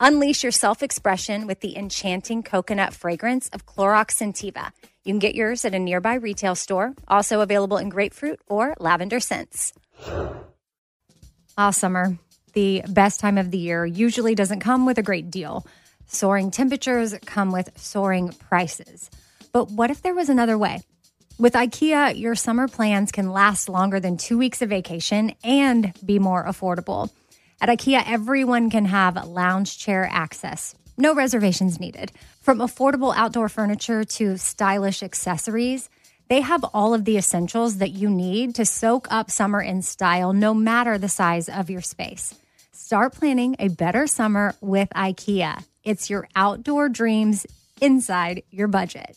Unleash your self expression with the enchanting coconut fragrance of Clorox Scentiva. You can get yours at a nearby retail store, also available in grapefruit or lavender scents. Ah, summer, the best time of the year, usually doesn't come with a great deal. Soaring temperatures come with soaring prices. But what if there was another way? With IKEA, your summer plans can last longer than two weeks of vacation and be more affordable. At IKEA, everyone can have lounge chair access. No reservations needed. From affordable outdoor furniture to stylish accessories, they have all of the essentials that you need to soak up summer in style, no matter the size of your space. Start planning a better summer with IKEA. It's your outdoor dreams inside your budget.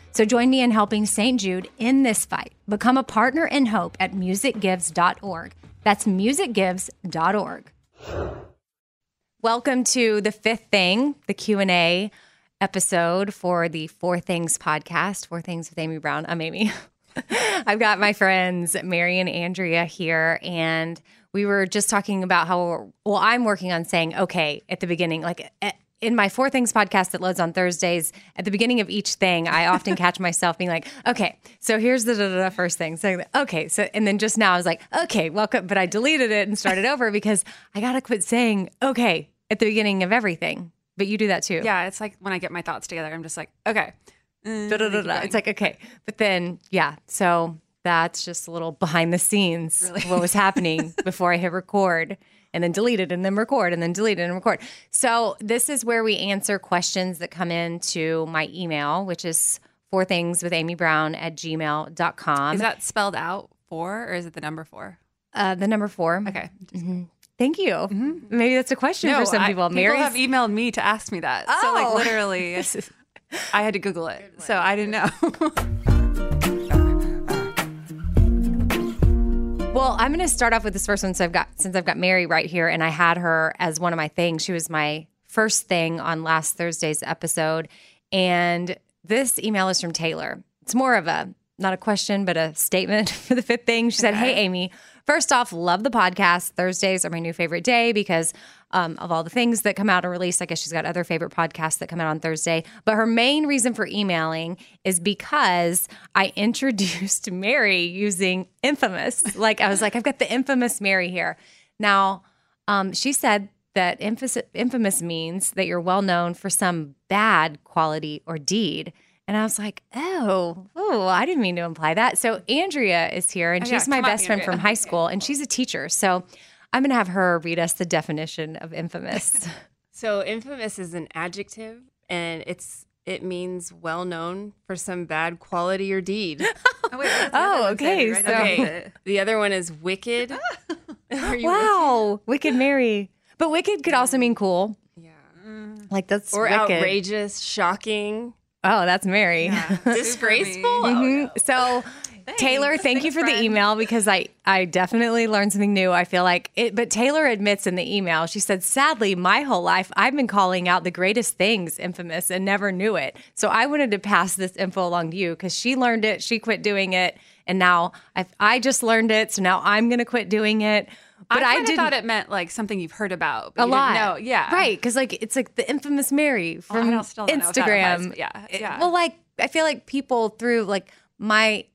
So join me in helping St. Jude in this fight. Become a partner in hope at musicgives.org. That's musicgives.org. Welcome to the fifth thing, the Q&A episode for the Four Things podcast, Four Things with Amy Brown. I'm Amy. I've got my friends Mary and Andrea here and we were just talking about how well I'm working on saying okay at the beginning like eh, in my Four Things podcast that loads on Thursdays, at the beginning of each thing, I often catch myself being like, okay, so here's the da, da, da first thing. So, okay. So, and then just now I was like, okay, welcome. But I deleted it and started over because I got to quit saying, okay, at the beginning of everything. But you do that too. Yeah. It's like when I get my thoughts together, I'm just like, okay. Da. Mm, it's like, okay. But then, yeah. So that's just a little behind the scenes, really? what was happening before I hit record and then delete it and then record and then delete it and record. So this is where we answer questions that come in to my email, which is four things with Amy Brown at gmail.com. Is that spelled out four or is it the number four? Uh, the number four. Okay. Mm-hmm. Thank you. Mm-hmm. Maybe that's a question no, for some people. Mary have emailed me to ask me that. Oh. So like oh. literally, I had to Google it, so I didn't know. Well, I'm going to start off with this first one. So I've got since I've got Mary right here, and I had her as one of my things. She was my first thing on last Thursday's episode, and this email is from Taylor. It's more of a not a question, but a statement for the fifth thing. She said, "Hey, Amy." First off, love the podcast. Thursdays are my new favorite day because um, of all the things that come out and release. I guess she's got other favorite podcasts that come out on Thursday. But her main reason for emailing is because I introduced Mary using Infamous. like I was like, I've got the infamous Mary here. Now, um, she said that infamous means that you're well known for some bad quality or deed. And I was like, oh, oh, I didn't mean to imply that. So Andrea is here, and oh, she's yeah, my best friend from high school, and she's a teacher. So I'm going to have her read us the definition of infamous. so, infamous is an adjective and it's it means well known for some bad quality or deed. oh, wait, oh okay. Right so okay. the other one is wicked. wow, wicked? wicked Mary. But wicked could also mean cool. Yeah. Like that's or wicked. outrageous, shocking. Oh, that's Mary. Yeah. Disgraceful. Mm-hmm. Oh, no. So Thanks. Taylor, thank Thanks, you for friend. the email because I I definitely learned something new. I feel like it, but Taylor admits in the email, she said, "Sadly, my whole life I've been calling out the greatest things infamous and never knew it. So I wanted to pass this info along to you because she learned it, she quit doing it, and now I I just learned it, so now I'm gonna quit doing it. But I, I, didn't thought it meant like something you've heard about. A you lot. Didn't. Yeah. right because like it's like the infamous Mary oh, I from don't- still don't know what that Instagram. but yeah, It- yeah. well, like I feel like people through like my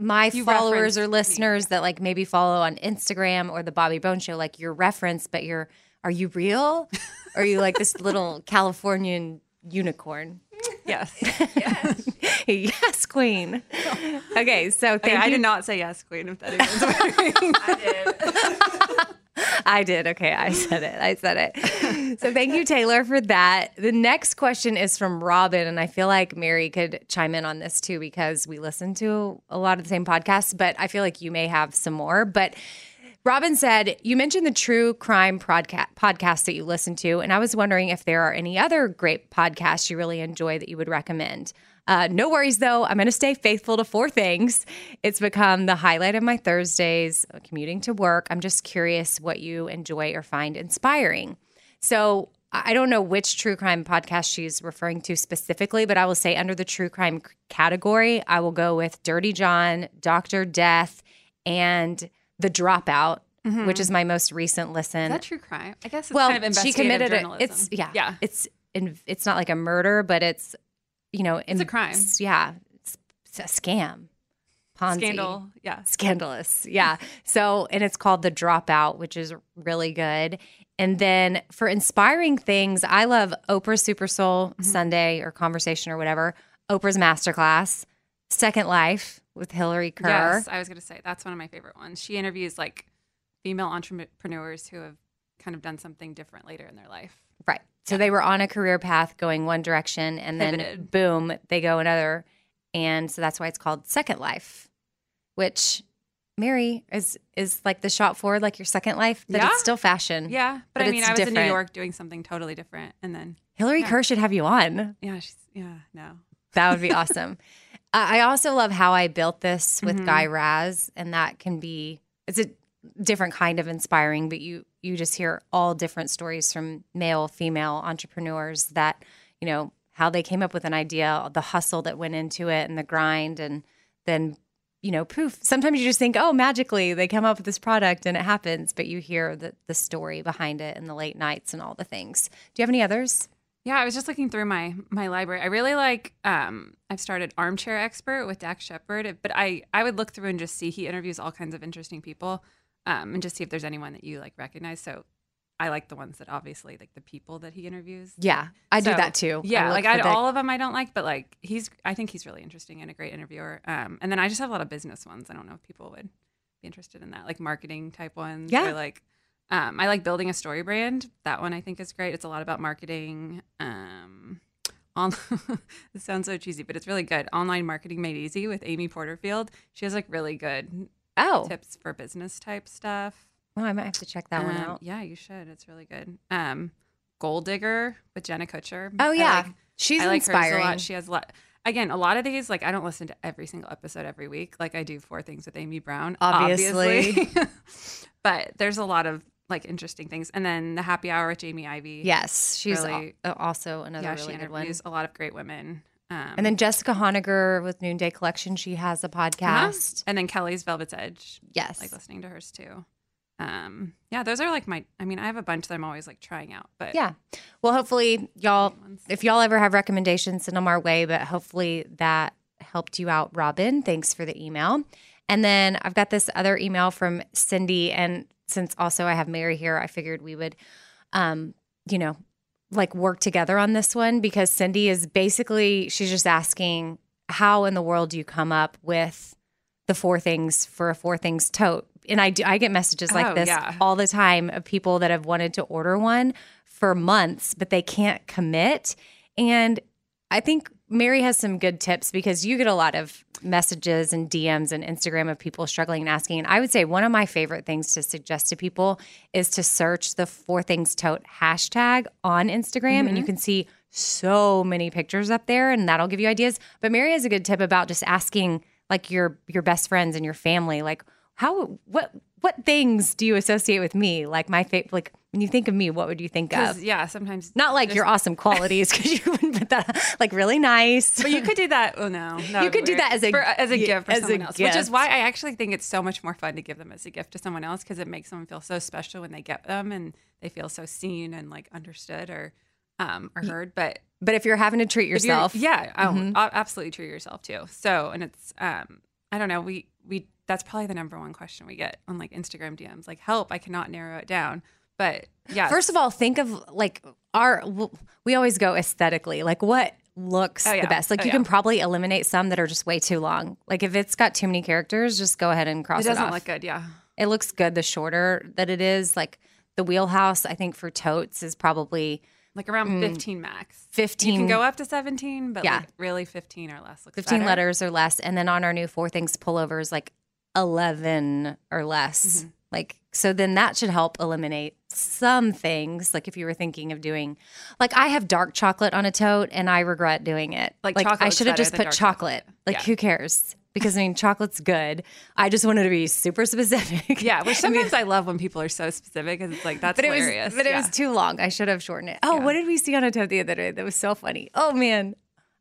my You followers or me, listeners that like maybe follow on Instagram or the Bobby Bones Show, like your reference, but you're are you real? or are you like this little Californian unicorn? Yes. yes, yes, queen. Okay, so Okay, thank I did not say yes, Queen. If that is you. I did. I did. Okay, I said it. I said it. So thank you, Taylor, for that. The next question is from Robin, and I feel like Mary could chime in on this too because we listen to a lot of the same podcasts, but I feel like you may have some more. But Robin said, You mentioned the true crime podca- podcast that you listen to, and I was wondering if there are any other great podcasts you really enjoy that you would recommend. Uh, no worries though, I'm going to stay faithful to four things. It's become the highlight of my Thursdays, uh, commuting to work. I'm just curious what you enjoy or find inspiring. So I don't know which true crime podcast she's referring to specifically, but I will say under the true crime category, I will go with Dirty John, Dr. Death, and The Dropout, which is my most recent listen. Is that true crime? I guess it's well, kind of she committed it. journalism. It's yeah, Yeah. It's in, it's not like a murder, but it's you know, It's a crime. Yeah, it's, it's a scam, Ponzi Scandal. Yeah. scandalous. Yeah. So, and it's called The Dropout, which is really good. And then for inspiring things, I love Oprah Super Soul Mm-hmm. Sunday or Conversation or whatever, Oprah's Masterclass, Second Life with Hillary Kerr. Yes, I was going to say that's one of my favorite ones. She interviews like female entrepreneurs who have kind of done something different later in their life. Right. So they were on a career path going one direction and then Pivoted. boom, they go another. And so that's why it's called Second Life, which Mary is is like the shot forward, like your second life, but Yeah. it's still fashion. Yeah, but, But I mean, it's I was in New. York doing something totally different, and then Hillary Yeah. Kerr should have you on. yeah, she's yeah, no, That would be awesome. I also love how I built this with Mhm. Guy Raz, and that can be it's a different kind of inspiring. But you you just hear all different stories from male, female entrepreneurs that you know how they came up with an idea, the hustle that went into it, and the grind, and then you know poof. Sometimes you just think, oh, magically they come up with this product and it happens, but you hear the the story behind it and the late nights and all the things. Do you have any others? yeah. I was just looking through my my library. I really like. Um, I've started Armchair Expert with Dax Shepard, but I I would look through and just see he interviews all kinds of interesting people, um, and just see if there's anyone that you like recognize. So. I like the ones that obviously like the people that he interviews. Yeah, I do that too. Yeah, look like I, the- all of them I don't like, but like he's I think he's really interesting and a great interviewer. Um, and then I just have a lot of business ones. I don't know if people would be interested in that, like marketing type ones. Yeah. or like um, I like building a story brand. That one I think is great. It's a lot about marketing. Um, on this sounds so cheesy, but it's really good. Online marketing made easy with Amy Porterfield. She has like really good oh, tips for business type stuff. Oh, I might have to check that one Um, out. Yeah, you should. It's really good. Um, Goal Digger with Jenna Kutcher. Oh yeah, like- she's I like inspiring. a lot. She has a lot. Again, a lot of these, like I don't listen to every single episode every week, like I do four things with Amy Brown, Obviously. obviously. but there's a lot of like interesting things. And then the Happy Hour with Jamie Ivey. yes, she's really- al- also another yeah, really she good one. a lot of great women. Um, And then Jessica Honegger with Noonday Collection, she has a uh-huh. podcast. and then Kelly's Velvet's Edge. Yes. Like listening to hers too. Um, yeah, those are like my. I mean, I have a bunch that I'm always like trying out, but Yeah. Well, hopefully y'all if y'all ever have recommendations, send them our way, but hopefully that helped you out, Robin. Thanks for the email. And then I've got this other email from Cindy and since also I have Mary here, I figured we would um, you know, like work together on this one because Cindy is basically she's just asking how in the world do you come up with the four things for a four things tote? And I do I get messages like Oh, this yeah. all the time of people that have wanted to order one for months but they can't commit. And I think Mary has some good tips because you get a lot of messages and DMs and Instagram of people struggling and asking. And I would say one of my favorite things to suggest to people is to search the four things tote hashtag on Instagram and you mm-hmm. can see so many pictures up there and that'll give you ideas. But Mary has a good tip about just asking like your your best friends and your family like how what what things do you associate with me? Like my fa- like When you think of me, what would you think of? Yeah, sometimes Not like your awesome qualities, because you wouldn't put that like really nice. But you could do that. Oh no, no You could do that as a- for, as a gift for someone else, which is why I actually think it's so much more fun to give them as a gift to someone else because it makes someone feel so special when they get them and they feel so seen and like understood or um or heard. But But if you're having to treat yourself, yeah, oh, Mhm. a- absolutely treat yourself too. So and it's um I don't know we we that's probably the number one question we get on like Instagram DMs like help I cannot narrow it down. But yeah, First of all, think of like our. We always go aesthetically, like what looks Oh, yeah. the best. Like Oh, you yeah. can probably eliminate some that are just way too long. Like if it's got too many characters, just go ahead and cross it it, doesn't off. look good. Yeah, It looks good the shorter that it is. Like the wheelhouse, I think for totes is probably like around 15 max. 15. You can go up to 17, but Mm. Yeah. like really 15 or less looks 15 better. letters or less. And then on our new Four Things pullovers, like 11 or less. Mm-hmm. Like, so then that should help eliminate some things. Like, if you were thinking of doing, like, I have dark chocolate on a tote and I regret doing it. Like, I should have just put chocolate. chocolate. Like, Yeah. who cares? Because, I mean, chocolate's good. I just wanted to be super specific. Yeah, which sometimes I love when people are so specific because it's like that's But it was, hilarious. but it was too long. I should have shortened it. Oh, Yeah. what did we see on a tote the other day? That was so funny. Oh man,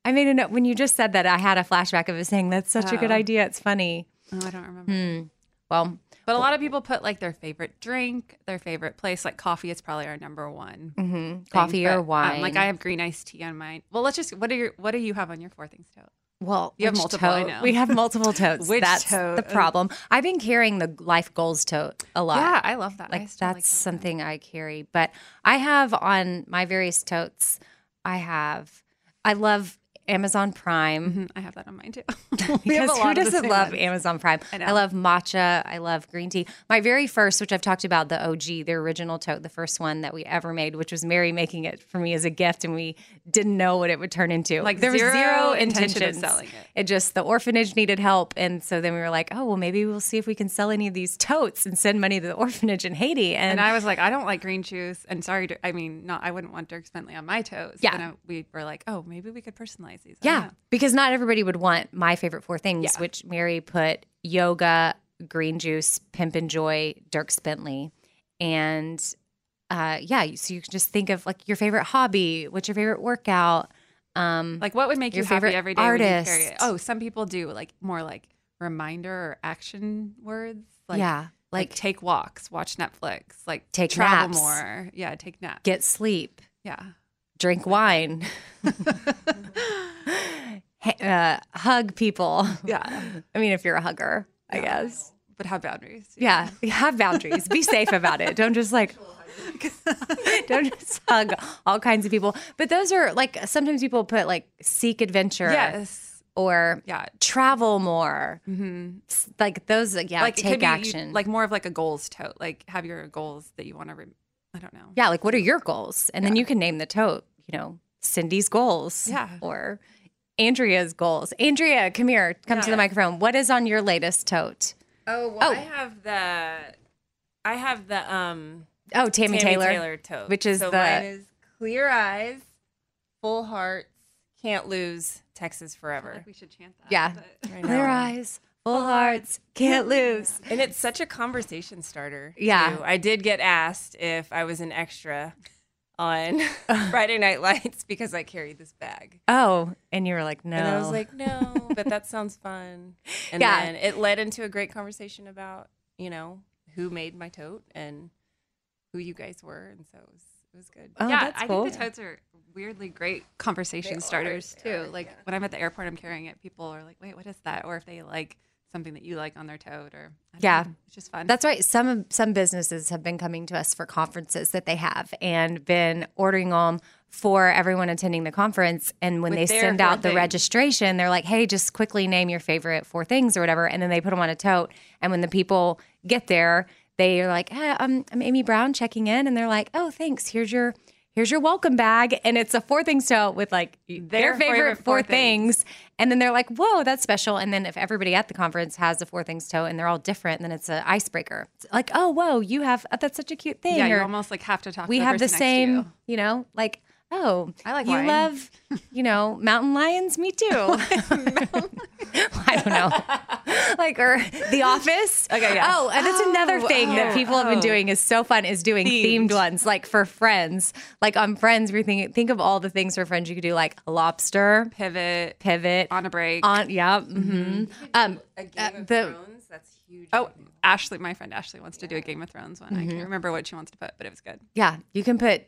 I made a note when you just said that. I had a flashback of it saying that's such a good Oh. idea. It's funny. oh, I don't remember. Hmm. Well, But a lot of people put like their favorite drink, their favorite place. Like coffee is probably our number one. mm-hmm. coffee but, or um, wine. like I have green iced tea on mine. Well, let's just what are your what do you have on your four things tote? well, you have multiple, I know. We have multiple totes. Which that's tote? the problem. I've been carrying the life goals tote a lot. Yeah, I love that. Like that's like that. something I carry. But I have on my various totes. I have. I love Amazon Prime. Mhm, I have that on mine too. Because who lot of the doesn't love ones. Amazon Prime? I. I love matcha. I love green tea. My very first, which I've talked about, the OG, the original tote, the first one that we ever made, which was Mary making it for me as a gift, and we didn't know what it would turn into. Like there was zero intention of selling it. It just the orphanage needed help, and so then we were like, oh well, maybe we'll see if we can sell any of these totes and send money to the orphanage in Haiti. And, And I was like, I don't like green juice. And sorry, I mean, not I wouldn't want Dierks Bentley on my toes. Yeah. And I, we were like, oh, maybe we could personalize I Yeah, because not everybody would want my favorite four things, Yeah. which Mary put yoga, green juice, pimp and joy, Dierks Bentley, and uh, yeah. So you can just think of like your favorite hobby, what's your favorite workout. Um, Like, what would make Your you happy favorite every day when you carry it? artist. Oh, some people do like more like reminder or action words. Like, yeah, like, like, take walks, watch Netflix, like Take travel naps. more. Yeah, take naps. get sleep, yeah. drink wine, uh, hug people. Yeah. I mean, if you're a hugger, I Yeah. guess. But have boundaries. Yeah, have boundaries. Be safe about it. Don't just like don't just hug all kinds of people. But those are like sometimes people put like seek adventure Yes. or Yeah. travel more. Mm-hmm. Like those, yeah, like take be you- action. like more of like a goals tote. Like have your goals that you want to. Re- I don't know. yeah, like what are your goals? And then you can name the tote. You know, Cindy's goals. Yeah. or Andrea's goals. Andrea, come here. Come to the microphone. What is on your latest tote? Oh, well, Oh. I have the, I have the um Oh, Tami, Tami Taylor. Taylor, tote, which is so the- mine is clear eyes, full hearts, can't lose, Texas I forever. feel like we should chant that. Yeah. but- I Clear know. eyes, full hearts, can't lose. And it's such a conversation starter. Yeah. too. I did get asked if I was an extra on Friday Night Lights because I carried this bag. Oh, and you were like, no. And I was like, no, but that sounds fun. And Yeah. then it led into a great conversation about, you know, who made my tote and who you guys were. And so it was, it was good. oh, yeah, that's I cool. think the totes are weirdly great conversation They starters they too. are, like yeah. when I'm at the airport, I'm carrying it. People are like, "Wait, what is that?" Or if they like something that you like on their tote, or Yeah. know, it's just fun. That's right. Some some businesses have been coming to us for conferences that they have and been ordering them for everyone attending the conference. And when With they send out the things. registration, they're like, "Hey, just quickly name your favorite four things or whatever," and then they put them on a tote. And when the people get there, they are like, hey, I'm, I'm Amy Brown checking in, and they're like, "Oh, thanks. Here's your." Here's your welcome bag, and it's a four things tote with like their, favorite, four, things. And then they're like, "Whoa, that's special!" And then if everybody at the conference has a four things tote and they're all different, then it's an icebreaker. It's like, "Oh, whoa, you have oh, that's such a cute thing." yeah, you or almost like have to talk. we to have the person next to same, you. you know, like Oh, I like you wine. love, you know, mountain lions. Me too. I don't know, like or The Office. Okay, yeah. Oh, and that's another Oh, thing that oh, people have been oh. doing is so fun is doing themed, Themed. ones, like for Friends. Like on Friends, we're thinking think of all the things for Friends you could do, like lobster, Pivot pivot, on a break. on yeah, hmm um, A Game uh, of the Thrones, that's huge. oh, Ashley, my friend Ashley wants to do a Game of Thrones one. I Mm-hmm. can't remember what she wants to put, but it was good. yeah, you can put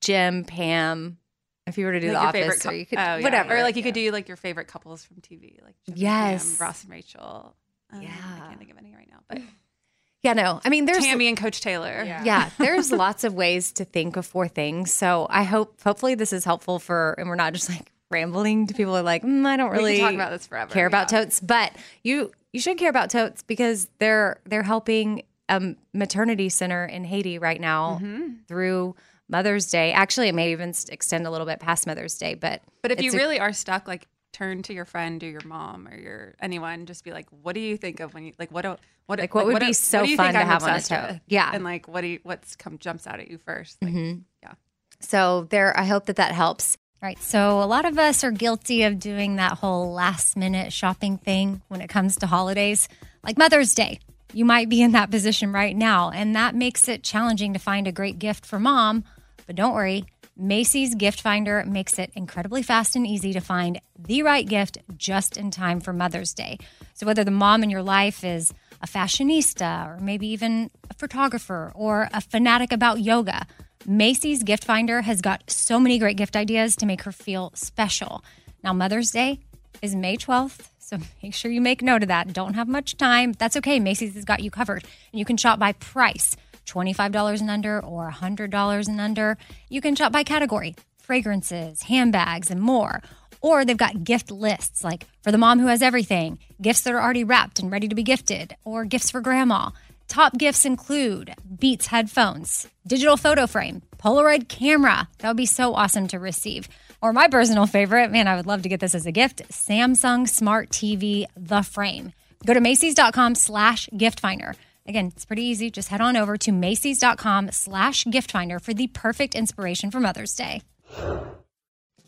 Jim, Pam. If you were to do Like the your office, favorite, or you could oh, yeah. whatever, or like you could do like your favorite couples from TV, like Jim and Yes. Pam, Ross and Rachel. Um, Yeah. I can't think of any right now, but yeah, no, I mean there's Tami and Coach Taylor. Yeah. yeah there's lots of ways to think of four things so i hope hopefully this is helpful for and we're not just like rambling to people who are like mm, i don't really talk about this forever. care about yeah. totes but you you should care about totes because they're they're helping a maternity center in haiti right now Mm-hmm. through mother's day actually it may even extend a little bit past mother's day but But if you it's a- really are stuck, like turn to your friend or your mom or your anyone, just be like, "What do you think of when you like what do what Like, what would be do- so do you fun think to I'm have on a tote? with? Yeah. and like what do you what's come jumps out at you first? Like, mm-hmm. Yeah, So there, I hope that that helps. All right. So a lot of us are guilty of doing that whole last minute shopping thing when it comes to holidays, like Mother's Day. You might be in that position right now, and that makes it challenging to find a great gift for mom. But don't worry, Macy's Gift Finder makes it incredibly fast and easy to find the right gift just in time for Mother's Day. So whether the mom in your life is a fashionista or maybe even a photographer or a fanatic about yoga, Macy's Gift Finder has got so many great gift ideas to make her feel special. Now, Mother's Day is May 12th, so make sure you make note of that. Don't have much time. That's okay. Macy's has got you covered. And you can shop by price $25 and under or $100 and under. You can shop by category fragrances, handbags, and more. Or they've got gift lists like for the mom who has everything, gifts that are already wrapped and ready to be gifted, or gifts for grandma. Top gifts include Beats headphones, digital photo frame, Polaroid camera. That would be so awesome to receive. Or my personal favorite, man, I would love to get this as a gift Samsung Smart TV, the frame. Go to Macy's.com slash gift finder. Again, it's pretty easy. Just head on over to Macy's.com slash gift finder for the perfect inspiration for Mother's Day.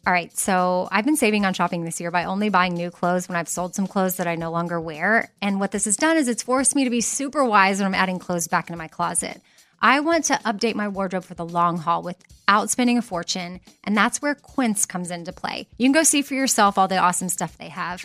All right, so I've been saving on shopping this year by only buying new clothes when I've sold some clothes that I no longer wear. And what this has done is it's forced me to be super wise when I'm adding clothes back into my closet. I want to update my wardrobe for the long haul without spending a fortune, and that's where Quince comes into play. You can go see for yourself all the awesome stuff they have.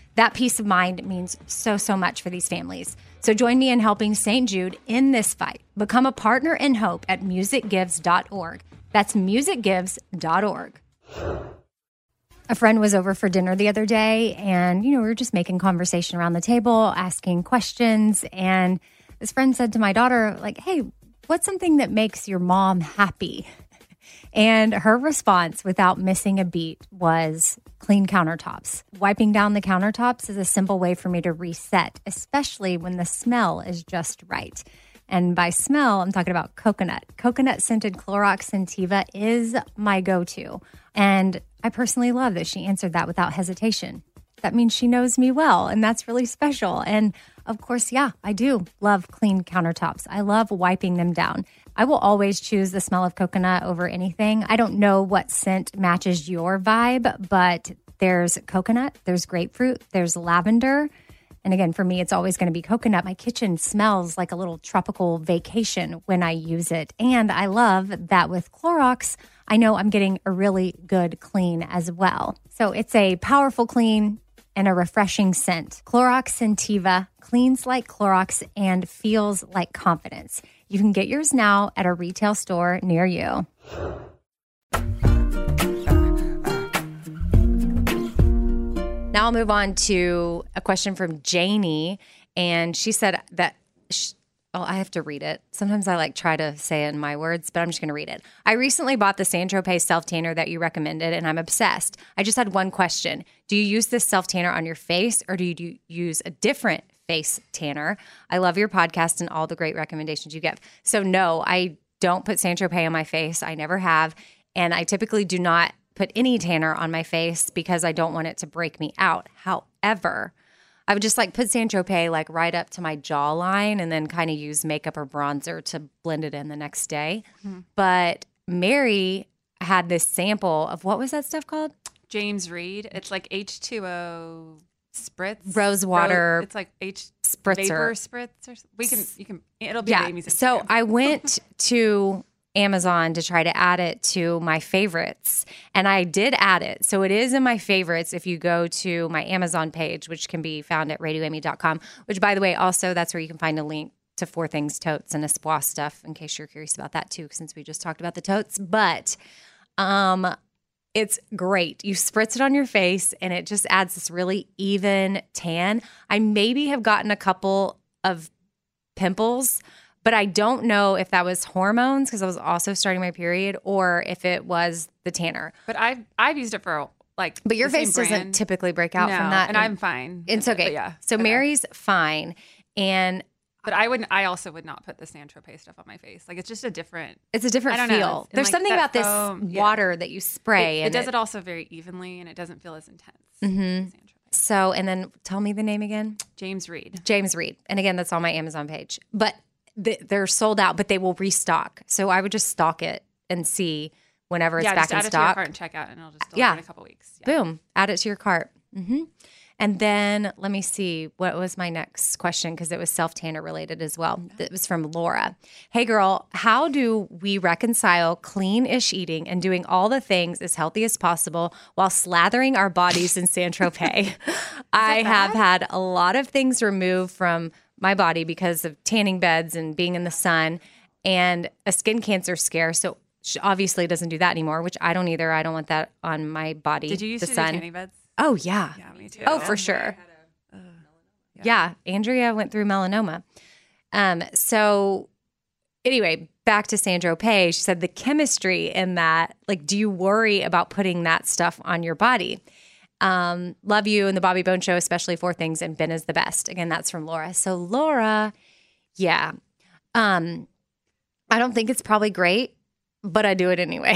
That peace of mind means so, so much for these families. So join me in helping St. Jude in this fight. Become a partner in hope at musicgives.org. That's musicgives.org. A friend was over for dinner the other day, and you know, we were just making conversation around the table, asking questions. And this friend said to my daughter, like, hey, what's something that makes your mom happy? And her response, without missing a beat, was clean countertops. Wiping down the countertops is a simple way for me to reset, especially when the smell is just right. And by smell, I'm talking about coconut. Coconut scented Clorox Scentiva is my go to. And I personally love that she answered that without hesitation. that means she knows me well. And that's really special. And of course, yeah, I do love clean countertops. I love wiping them down. I will always choose the smell of coconut over anything. I don't know what scent matches your vibe, but there's coconut, there's grapefruit, there's lavender. And again, for me, it's always going to be coconut. My kitchen smells like a little tropical vacation when I use it. And I love that with Clorox, I know I'm getting a really good clean as well. So it's a powerful clean and a refreshing scent. Clorox Scentiva cleans like Clorox and feels like confidence. You can get yours now at a retail store near you. Now I'll move on to a question from Janie. And she said that, sh oh, I have to read it. Sometimes I like try to say it in my words, but I'm just going to read it. I recently bought the San Tropez self tanner that you recommended, and I'm obsessed. I just had one question Do you use this self tanner on your face, or do you use a different face tanner? I love your podcast and all the great recommendations you give. So, no, I don't put San Tropez on my face. I never have. And I typically do not put any tanner on my face because I don't want it to break me out. However, I would just like put San Tropez like right up to my jawline and then kind of use makeup or bronzer to blend it in the next day. Mm-hmm. But Mary had this sample of what was that stuff called? James Read. It's like H2O spritz. Rose water Ro- it's like H spritzer. vapor spritz or we can you can it'll be Yeah. So I went to Amazon to try to add it to my favorites, and I did add it. So it is in my favorites if you go to my Amazon page, which can be found at radioamy.com, which, by the way, also that's where you can find a link to Four Things totes and Espoir stuff in case you're curious about that too, since we just talked about the totes. But um, it's great. You spritz it on your face and it just adds this really even tan. I maybe have gotten a couple of pimples, but I don't know if that was hormones because I was also starting my period or if it was the tanner. but I've I've used it for like But your face doesn't brand. typically break out no, from that. and I'm fine. it's okay. but yeah. So Okay. Mary's fine. And But I wouldn't. I also would not put the San Tropez stuff on my face. Like it's just a different. it's a different I don't know. feel. And, There's like, something about foam- this yeah. water that you spray. It, it and does it also very evenly, and it doesn't feel as intense. Mhm. San So, and then tell me the name again. James Read. James Read. And again, that's on my Amazon page. But they're sold out, but they will restock. So I would just stock it and see whenever it's yeah, back just in add it to your stock. cart and check out, and it'll just Yeah. in a couple weeks. Yeah. Boom, add it to your cart. hmm And then let me see what was my next question because it was self tanner related as well. It was from Laura. Hey girl, how do we reconcile clean ish eating and doing all the things as healthy as possible while slathering our bodies in San Tropez? I have had a lot of things removed from my body because of tanning beds and being in the sun and a skin cancer scare. So she obviously doesn't do that anymore, which I don't either. I don't want that on my body. Did you use the to sun? do tanning beds? Oh yeah. Yeah, me too. Oh, for sure. Yeah. Andrea went through melanoma. Um, so anyway, back to San Tropez. She said the chemistry in that, like, do you worry about putting that stuff on your body? Um, love you and the Bobby Bones Show, especially for things, and Ben is the best. Again, that's from Laura. So Laura, yeah. Um, I don't think it's probably great, but I do it anyway.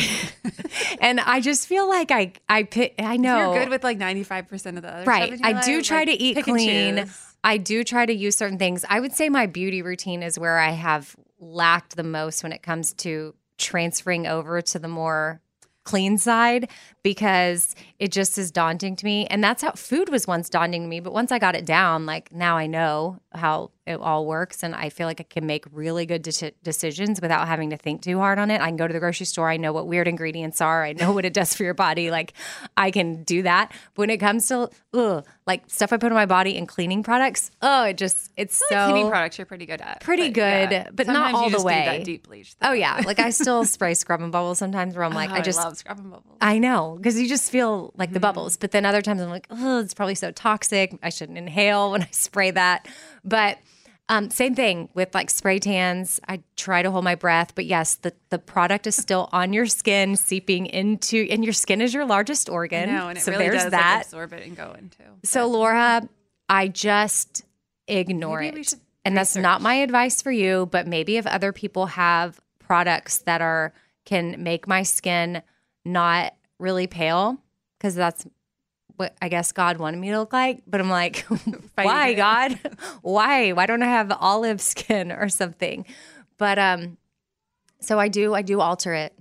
and I just feel like I I pick I know You're good with like 95% of the other Right. stuff in your I do try like, to eat clean. I do try to use certain things. I would say my beauty routine is where I have lacked the most when it comes to transferring over to the more clean side because it just is daunting to me. And that's how food was once daunting to me. But once I got it down, like now I know how it all works. And I feel like I can make really good de- decisions without having to think too hard on it. I can go to the grocery store. I know what weird ingredients are. I know what it does for your body. Like I can do that. But when it comes to ugh, like stuff I put on my body and cleaning products, oh, it just, it's I feel like so cleaning products you're pretty good at. Pretty but yeah. good, but not all the way. Deep bleach. Oh yeah, like I still spray scrub and bubbles sometimes where I'm like Oh, I just love scrubbing bubbles. I know because you just feel like Mm-hmm. the bubbles, but then other times I'm like, oh, it's probably so toxic. I shouldn't inhale when I spray that. But um, same thing with like spray tans. I try to hold my breath, but yes, the the product is still on your skin, seeping into, and your skin is your largest organ. no, and it so really there's does that. Like, absorb it and go into. So Laura, I just ignore Maybe it. And that's not my advice for you, but maybe if other people have products that are can make my skin not really pale because that's what I guess God wanted me to look like, but I'm like, why, God? why? Why don't I have olive skin or something? But um, so I do. I do alter it.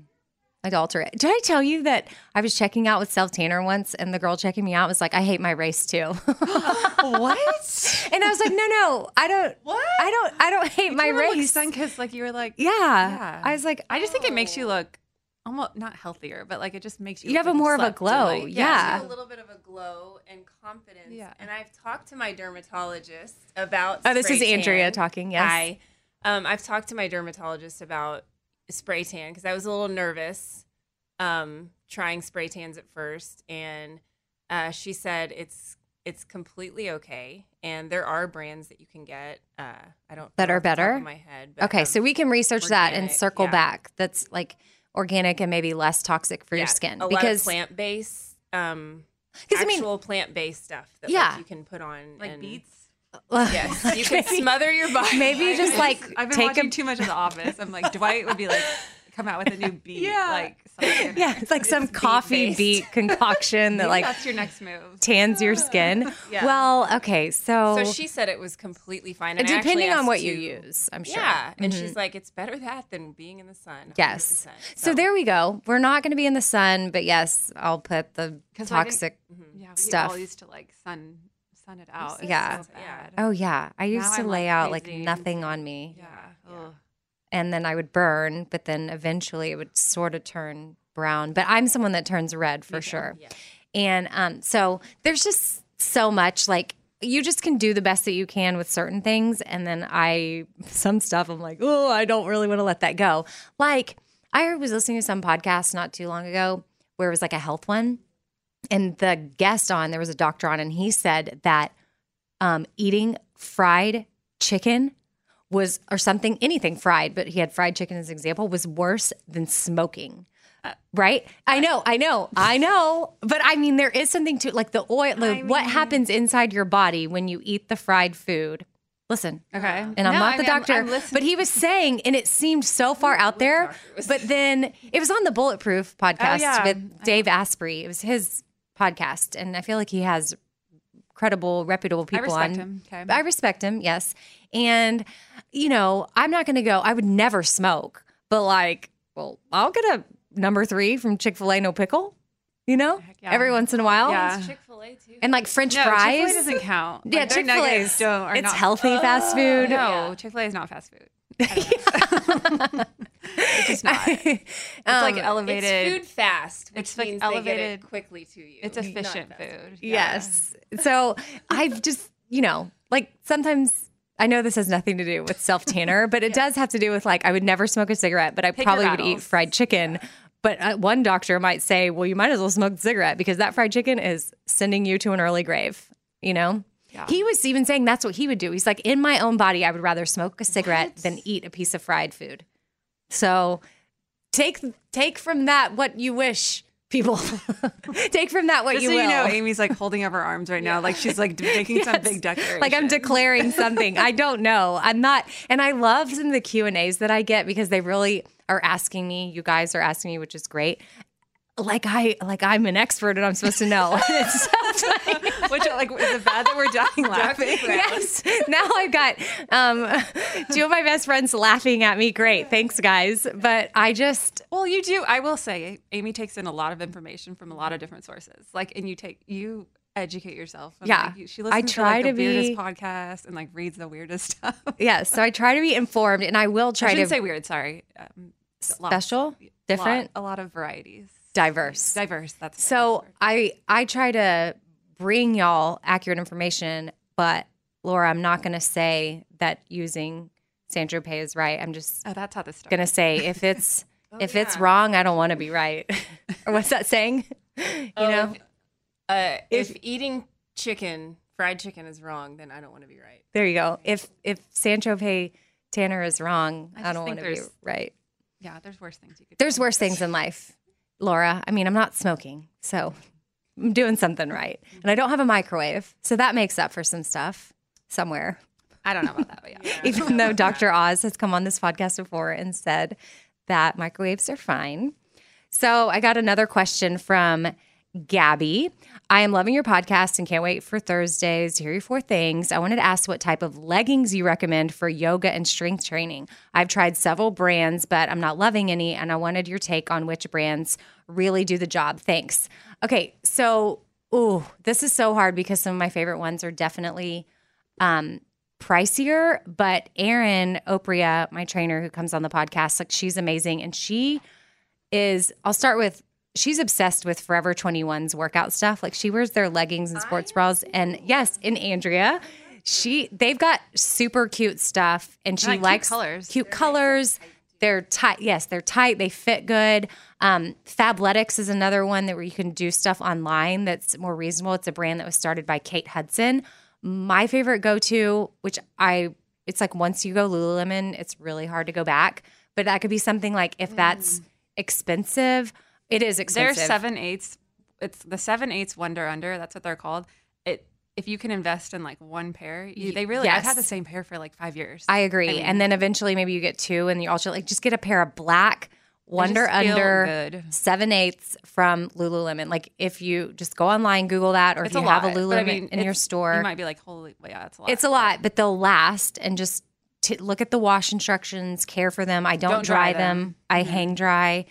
I'd alter it. Did I tell you that I was checking out with self tanner once, and the girl checking me out was like, "I hate my race too." what? and I was like, "No, no, I don't. What? I don't. I don't hate my race." because like you were like yeah. yeah. I was like, I just think it makes you look almost not healthier, but like it just makes you. You look have a more of a slept or, glow, like- yeah. a little bit of a glow and confidence. Yeah. And I've talked to my dermatologist about. "Oh, this spray is Andrea talking." Yes. Hi. Um, I've talked to my dermatologist about spray tan because I was a little nervous um, trying spray tans at first, and uh, she said it's it's completely okay, and there are brands that you can get. Uh, I don't That know are off top better? of my head. but, Okay, um, so we can research that and circle yeah. back. That's like organic and maybe less toxic for your skin a because plant based. Um, 'Cause, I mean- actual plant based stuff that Yeah. like, you can put on like and- beets. Yes, you can Maybe- smother your body. Maybe just like I've been take watching a too much of The Office. I'm like Dwight would be like come out with a new beat. Yeah. like something. yeah, it's like some It's coffee beet-based. beet concoction that like that's your next move. tans your skin. Yeah. Well, okay, so, So she said it was completely fine. And depending on what asked you you- use, I'm sure. Yeah, and Mhm. she's like, it's better that than being in the sun. 100%. Yes. So there we go. We're not going to be in the sun, but yes, I'll put the I think- toxic. Yeah, we Stuff. all used to like sun sun it out. Yeah. so bad. Oh yeah, I used Now to I'm, lay like, out like nothing on me, Yeah. Yeah. And then I would burn, but then eventually it would sort of turn brown. But I'm someone that turns red for sure. Yeah. And um, so there's just so much like you just can do the best that you can with certain things. And then I, some stuff, I'm like, oh, I don't really want to let that go. Like I was listening to some podcast not too long ago where it was like a health one. And the guest on, there was a doctor on, and he said that um, eating fried chicken was, or something, anything fried, but he had fried chicken as an example, was worse than smoking. Uh, right? I know, I know, I know. But I mean, there is something to like the oil, the, what happens inside your body when you eat the fried food. Listen, Okay. and I'm No, not I the mean, I'm- doctor, I'm listening. but he was saying, and it seemed so far out there. But then it was on the Bulletproof oh, podcast yeah. with Dave Asprey. It was his podcast, and I feel like he has credible, reputable people I people respect on. him. Okay. I respect him, yes. And, you know, I'm not going to go, I would never smoke, but like, well, I'll get a number three from Chick fil A, no pickle, you know, yeah. every once in a while. Yeah. Chick fil A too. And like French no, fries. Chick-fil-A doesn't count. yeah, Like, their Chick fil nuggets A's. don't- are It's not- healthy fast food. No, Yeah. Chick Fil A is not fast food. it's just not. It's like Um, elevated. it's food fast, which It's, like, means they get elevated- it quickly to you. It's efficient fast food. Yes. So I've just, you know, like sometimes I know this has nothing to do with self tanner, but it does have to do with like I would never smoke a cigarette, but I your probably would eat fried chicken. But uh, one doctor might say, well, you might as well smoke a cigarette because that fried chicken is sending you to an early grave, you know? Yeah. He was even saying that's what he would do. He's like, in my own body, I would rather smoke a cigarette than eat a piece of fried food. So take take from that what you wish, people. take from that what Just you so will. you know, Amy's like holding up her arms right now, like she's like making some big declaration. Like I'm declaring something. I don't know. I'm not. And I love some of the Q and A's that I get because they really are asking me. You guys are asking me, which is great. Like I like I'm an expert and I'm supposed to know. Which like is it bad that we're dying laughing? yes. Now I've got um, two of my best friends laughing at me. Great. Thanks, guys. But I just Well, you do. I will say, Amy takes in a lot of information from a lot of different sources. Like, and you take you educate yourself. And, Yeah. like, she I listens try to, like, to the weirdest be- podcast and like reads the weirdest stuff. yeah, So I try to be informed, and I will I try to shouldn't say weird. Sorry. Um, special, lot- different, a lot of varieties, diverse. diverse. That's So. I I try to bring y'all accurate information, but Laura, I'm not going to say that using San Tropez is right. I'm just oh, that's how this started. to say if it's if it's wrong, I don't want to be right. or what's that saying? You Oh, know, if, uh, if, eating chicken, fried chicken, is wrong, then I don't want to be right. there you go. If if San Tropez Tanner is wrong, I I, don't want to be right. yeah, there's worse things you could. There's do. worse things in life, Laura. I mean, I'm not smoking, so I'm doing something right, mm-hmm. and I don't have a microwave, so that makes up for some stuff somewhere. I don't know about that, but yeah. even though Dr. Oz has come on this podcast before and said that microwaves are fine. So I got another question from Gabby. I am loving your podcast and can't wait for Thursdays to hear your four things. I wanted to ask what type of leggings you recommend for yoga and strength training. I've tried several brands, but I'm not loving any, and I wanted your take on which brands really do the job. Thanks. Okay, so ooh, this is so hard because some of my favorite ones are definitely um, pricier. But Erin Oprea, my trainer who comes on the podcast, like she's amazing, and she is. I'll start with she's obsessed with Forever 21's workout stuff. Like she wears their leggings and sports bras. And yes, in Andrea, she they've got super cute stuff and she like cute likes colors. Cute colors. They're tight. Yes, they're tight. They fit good. Um, Fabletics is another one that where you can do stuff online that's more reasonable. It's a brand that was started by Kate Hudson. My favorite go to, which I, it's like once you go Lululemon, it's really hard to go back. But that could be something like if that's expensive, it is They're expensive. seven eighths. It's the seven eighths Wonder Under. That's what they're called. It if you can invest in like one pair, you, they really. I've had the same pair for like five years. I agree. mean- and then eventually maybe you get two and you also like just get a pair of black Wonder Under seven eighths from Lululemon. Like if you just go online, Google that, or It's if you a have a lot, but Lululemon I mean, in your store, You might be like, holy, well, yeah, it's a lot. it's a lot, but they'll last and just t- look at the wash instructions, care for them. I don't, Don't dry, dry them. them. Mm-hmm. I hang dry.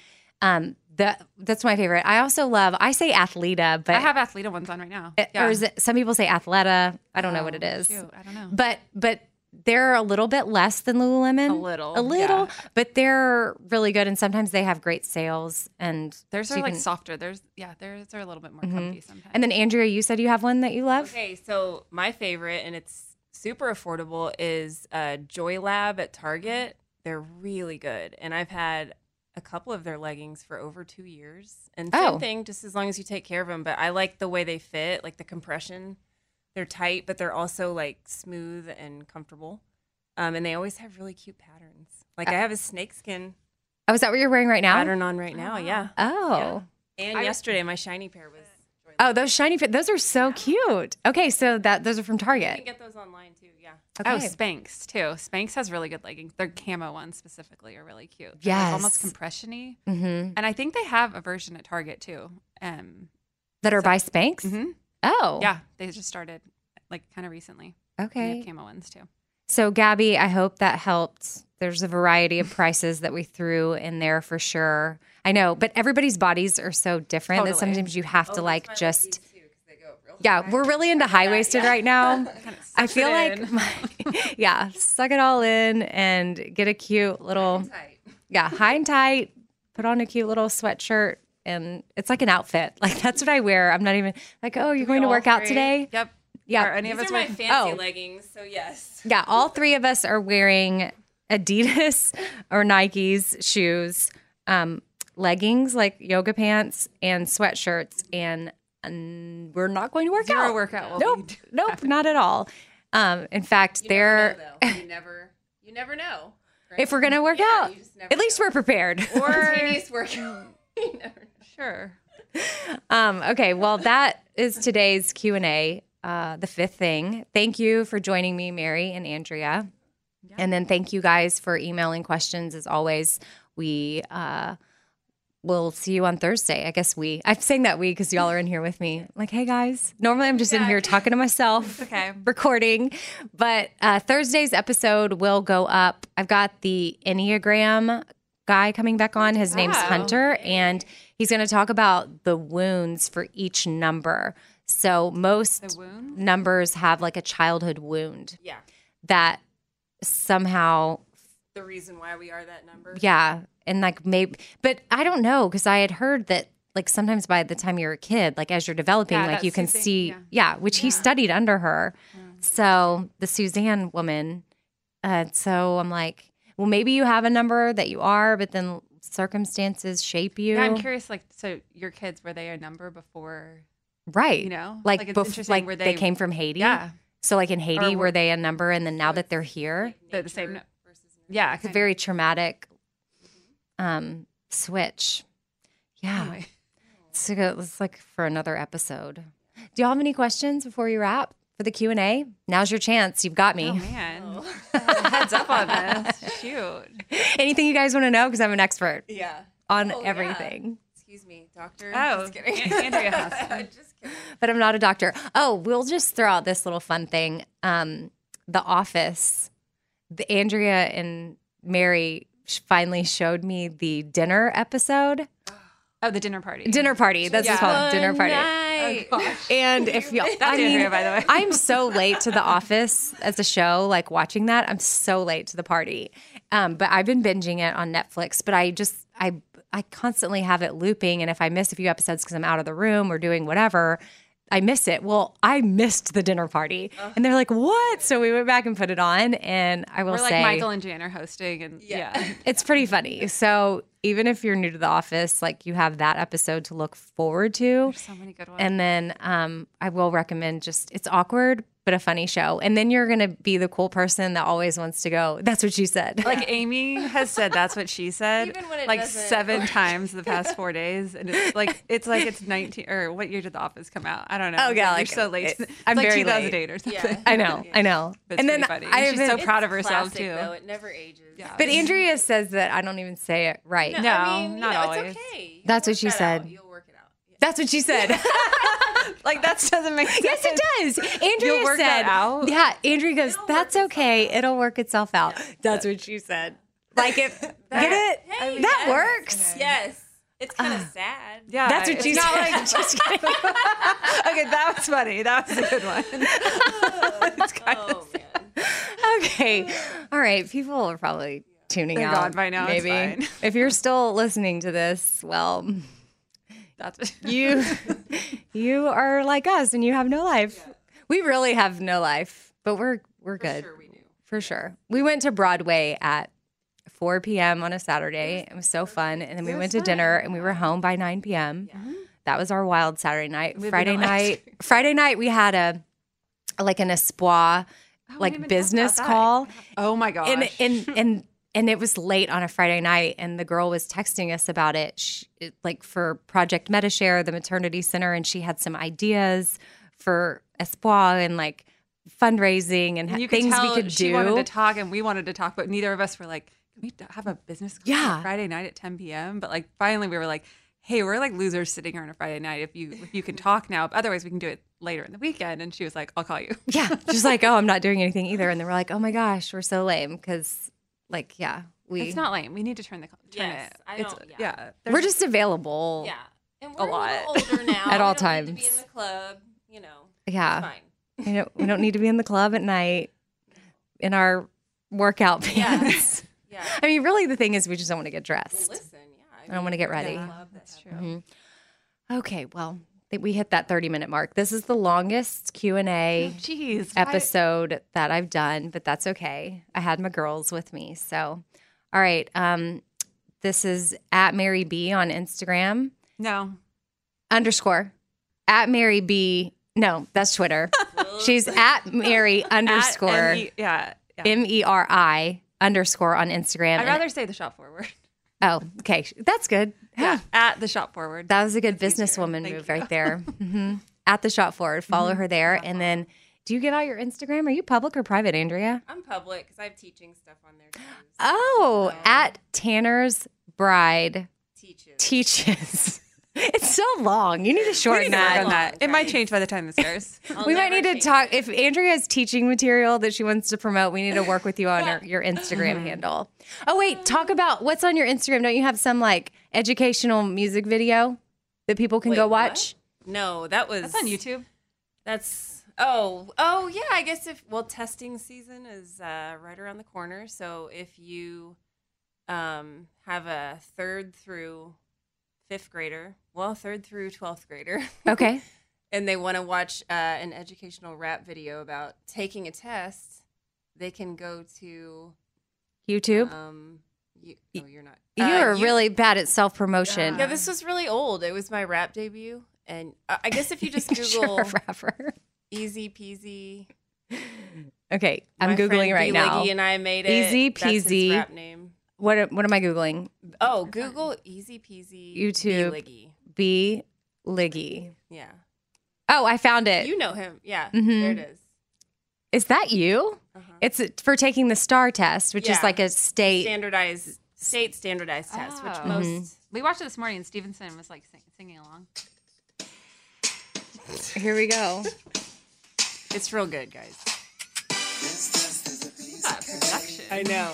Um, the, that's my favorite. I also love, I say Athleta, but I have Athleta ones on right now. it- or is it, some people say Athleta. I don't know what it is. Oh, shoot, I don't know. But but they're a little bit less than Lululemon. A little, A little. yeah. But they're really good and sometimes they have great sales and Theirs so are you like can- softer. There's yeah, theirs are a little bit more comfy sometimes. And then Andrea, you said you have one that you love? Okay, so my favorite, and it's super affordable, is uh, Joy Lab at Target. They're really good, and I've had a couple of their leggings for over two years. And same Oh. thing, just as long as you take care of them. But I like the way they fit, like the compression. They're tight, but they're also like smooth and comfortable. Um, and they always have really cute patterns. Like I have a snakeskin Oh, is that what you're wearing right now? pattern on right now. Yeah. Oh. And I- yesterday, my shiny pair was. Joy Lab. Oh, those shiny fit. Those are so cute. Okay, so that those are from Target. You can get those online too. Yeah. Oh, Spanx too. Spanx has really good leggings. Their camo ones specifically are really cute. They're, like, almost Yes. compression-y. mm-hmm. And I think they have a version at Target too. Um, That are by Spanx? mhm. Oh. yeah, they just started like kind of recently. They Okay. have camo ones too. So, Gabby, I hope that helped. There's a variety of prices that we threw in there for sure. I know, but everybody's bodies are so different that sometimes you have to Oh, like just. Yeah, we're really into high waisted right now. I feel like, my, yeah, suck it all in and get a cute little, yeah, high and tight. Put on a cute little sweatshirt, and it's like an outfit. Like that's what I wear. I'm not even like, oh, you're going to all work out today. Yep. Yeah. Are any of These us are my wearing- fancy Oh. leggings, so yes. Yeah, all three of us are wearing Adidas or Nikes shoes, um, leggings like yoga pants and sweatshirts, and, and we're not going to work Zero out. workout Nope, nope, not at all. Um, in fact, they're You never, you never know. right? if we're gonna work Yeah, out, you never at least know. we're prepared. spontaneous workout. You never know. Sure. Um, okay, well, that is today's Q and A. Uh, the fifth thing. Thank you for joining me, Mary and Andrea, and then thank you guys for emailing questions. As always, we uh, will see you on Thursday. I guess we. I'm saying that we because y'all are in here with me. Like, hey guys. Normally, I'm just in here talking to myself. okay. Recording, but uh, Thursday's episode will go up. I've got the Enneagram guy coming back on. His name's Hunter, and he's going to talk about the wounds for each number. So most numbers have like a childhood wound Yeah. that somehow, The reason why we are that number. yeah, and like maybe, but I don't know because I had heard that like sometimes by the time you're a kid, like as you're developing, Yeah, like you can Suzanne- see, yeah. yeah, which he studied under her. So the Suzanne woman. Uh, so I'm like, well, maybe you have a number that you are, but then circumstances shape you. Yeah, I'm curious. Like, so your kids were they a number before? right? You know, like, it's bef- like they, they, came from Haiti. Yeah, So like in Haiti, Or were were- they a number, and then now that they're here, they're the same. Versus. Yeah, it's a very traumatic um, switch. Yeah, Anyway. it's, like a- it's like for another episode. Do y'all have any questions before you wrap for the Q and A? Now's your chance. You've got me. Oh man, heads up on this. Shoot. Anything you guys want to know? Because I'm an expert Yeah. on Oh, everything. Excuse Excuse me, doctor. Oh, just kidding. An- Andrea Huston. just kidding. But I'm not a doctor. Oh, we'll just throw out this little fun thing. Um, the Office, the Andrea and Mary finally showed me the dinner episode. Oh, the dinner party. Dinner party. That's what it's called. Dinner party. Night. And if y'all, I That's mean, Andrea, by the way. I'm so late to The Office as a show. Like watching that, I'm so late to the party. Um, but I've been binging it on Netflix. But I just, I, I constantly have it looping, and if I miss a few episodes because I'm out of the room or doing whatever. I miss it. Well, I missed the dinner party, and they're like, "What?" So we went back and put it on, and I will We're like say, Michael and Jan are hosting, and Yeah. yeah. it's pretty funny. So even if you're new to the office, like you have that episode to look forward to. so many good ones. And then um, I will recommend just it's awkward but a funny show. And then you're gonna be the cool person that always wants to go. That's what she said. like Amy has said, that's what she said. Even when it like doesn't- seven times the past four days, and it's like it's like it's nineteen or what year did The Office come out? I don't know. Oh, yeah, You're like, so late. it- It's I'm like very 2008 or something. Yeah. I know, I know. But it's and then funny. I She's even, so proud of herself classic, too. Though. It never ages. Yeah. but Andrea says that I don't even say it right. No. I mean, not you know, always. It's okay. That's what she work that out. said. You'll work it out. Yeah. That's what she said. like that doesn't make sense. yes, it does. Andrea You'll work said, that out? "Yeah." Andrea goes, It'll "That's work itself okay. out." It'll work itself out." That's what she said. Like it, get it? Hey, that yes. works. Yes. It's kind of sad. Yeah, That's what it's she not said. like- Just kidding. okay, that was funny. That was a good one. it's kind Oh of man. okay. All right. People are probably tuning They're out gone by now, it's Maybe. fine. if you're still listening to this, well, that's you you are like us and you have no life. We really have no life, but we're we're good. Sure we do. For sure. We went to Broadway at 4 p.m. on a Saturday. It was so fun. And then we went to dinner and we were home by 9 p.m. Mm-hmm. That was our wild Saturday night. Living Friday the life. night, Friday night we had a like an Espoir Oh, like didn't even talk business call. Oh my gosh. And and and and it was late on a Friday night, and the girl was texting us about it, she, like for Project MetaShare, the maternity center, and she had some ideas for Espoir and like fundraising and, And you things we could do. she wanted to talk and we wanted to talk, but neither of us were like, can we have a business call Yeah. Friday night at 10 p.m.? But like finally we were like, hey, we're like losers sitting here on a Friday night. If you if you can talk now, but otherwise we can do it later in the weekend. And she was like, I'll call you. Yeah, just like, oh, I'm not doing anything either. And then we're like, oh my gosh, we're so lame because, like, yeah, we It's not lame. We need to turn the turn Yes, it. I don't- yeah. yeah. we're just available. Yeah. And we're a, lot. little older now. At all We don't need to be times. in the club, you know. yeah. Fine. You know, we don't need to be in the club at night in our workout Yeah. pants. Yeah. I mean, really, the thing is, we just don't want to get Well, dressed. listen, yeah. I don't wanna get we're in a ready. club that That's has- true. Mm-hmm. Okay, well, I think we hit that 30 minute mark. This is the longest Q and A Jeez. why- episode that I've done, but that's okay. I had my girls with me, so all right. Um, this is at Mary B on Instagram. No. underscore at Mary B. No, that's Twitter. She's at Mary At underscore M-E- yeah. M E R I underscore on Instagram. I'd rather say the shop forward. Oh, okay, that's good. Yeah. At the shop forward. That was a good That's businesswoman move you. right there. hmm At the shop forward, follow her there, and then do you give out your Instagram? Are you public or private, Andrea? I'm public because I have teaching stuff on there too. so Oh, at Tanner's Bride teaches. teaches. it's so long. You need to shorten need to work that. on that. It might change by the time this airs. We might never need to change talk if Andrea has teaching material that she wants to promote. We need to work with you on her, your Instagram Mm-hmm. handle. Oh wait, talk about what's on your Instagram. Don't you have some like educational music video that people can Wait, go what? watch? No, that was That's on YouTube. That's oh oh yeah. I guess if well, testing season is uh, right around the corner. So if you um, have a third through fifth grader, well, third through twelfth grader, Okay. and they want to watch uh, an educational rap video about taking a test, they can go to YouTube. um. You, oh, you're not. you Uh, you- really bad at self promotion. Yeah, this was really old. It was my rap debut, and uh, I guess if you just Google rapper. "easy peasy," Okay, I'm my googling right B. now. And I made it. Easy peasy. rap name. What what am I googling? Oh, Google "easy peasy." YouTube. Liggy. B Liggy. Yeah, Oh, I found it. you know him. Yeah, Mhm. there it is. Is that you? Uh-huh. It's for taking the STAR test, which is like a state. Standardized state standardized test, which Oh. most Mhm. We watched it this morning, and Stevenson was like sing, singing along. Here we go. It's real good, guys. Ah, production. I know.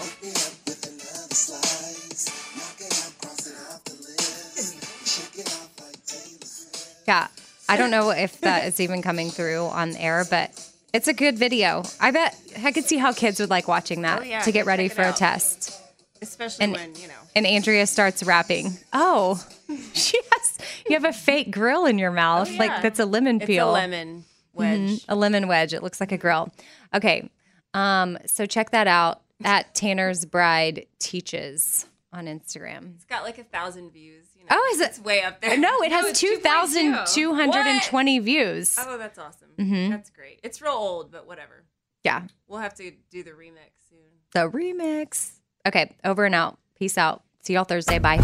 Yeah. I don't know if that is even coming through on air, but it's a good video. I bet I could see how kids would like watching that Oh, yeah, to get ready for a test. Especially And- when, you know. And Andrea starts rapping. Oh, she has, you have a fake grill in your mouth. Oh, Like that's a lemon It's peel. a lemon wedge. Mhm, a lemon wedge. It looks like a grill. Okay. Um, so check that out at Tanner's Bride Teaches on Instagram. It's got like a thousand views. You know. Oh, is it- It's way up there. No, it has it's 2.2. 2,220 views. Oh, that's awesome. Mm-hmm. That's great. It's real old, but whatever. Yeah. We'll have to do the remix soon. The remix. Okay. Over and out. Peace out. See y'all Thursday. Bye.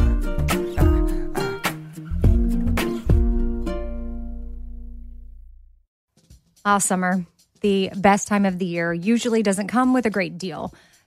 Ah, summer. The best time of the year usually doesn't come with a great deal.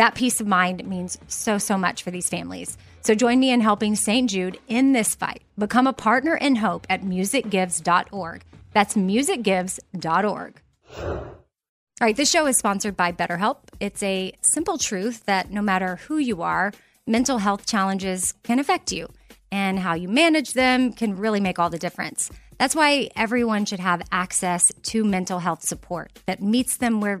That peace of mind means so, so much for these families. So join me in helping St. Jude in this fight. Become a partner in hope at musicgives.org. That's musicgives.org. All right, this show is sponsored by BetterHelp. It's a simple truth that no matter who you are, mental health challenges can affect you, and how you manage them can really make all the difference. That's why everyone should have access to mental health support that meets them where